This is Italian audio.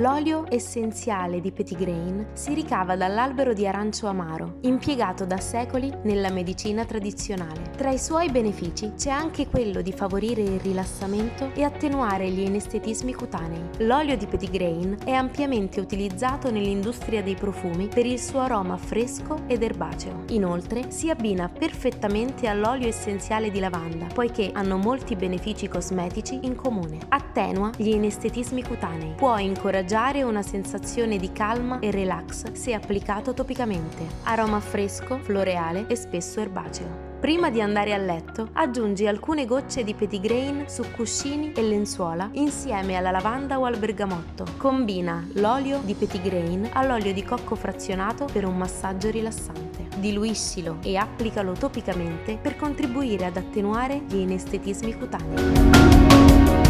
L'olio essenziale di Petitgrain si ricava dall'albero di arancio amaro, impiegato da secoli nella medicina tradizionale. Tra i suoi benefici c'è anche quello di favorire il rilassamento e attenuare gli inestetismi cutanei. L'olio di Petitgrain è ampiamente utilizzato nell'industria dei profumi per il suo aroma fresco ed erbaceo. Inoltre si abbina perfettamente all'olio essenziale di lavanda, poiché hanno molti benefici cosmetici in comune. Attenua gli inestetismi cutanei. Può incoraggiare una sensazione di calma e relax se applicato topicamente. Aroma fresco, floreale e spesso erbaceo. Prima di andare a letto, aggiungi alcune gocce di petitgrain su cuscini e lenzuola insieme alla lavanda o al bergamotto. Combina l'olio di petitgrain all'olio di cocco frazionato per un massaggio rilassante. Diluiscilo e applicalo topicamente per contribuire ad attenuare gli inestetismi cutanei.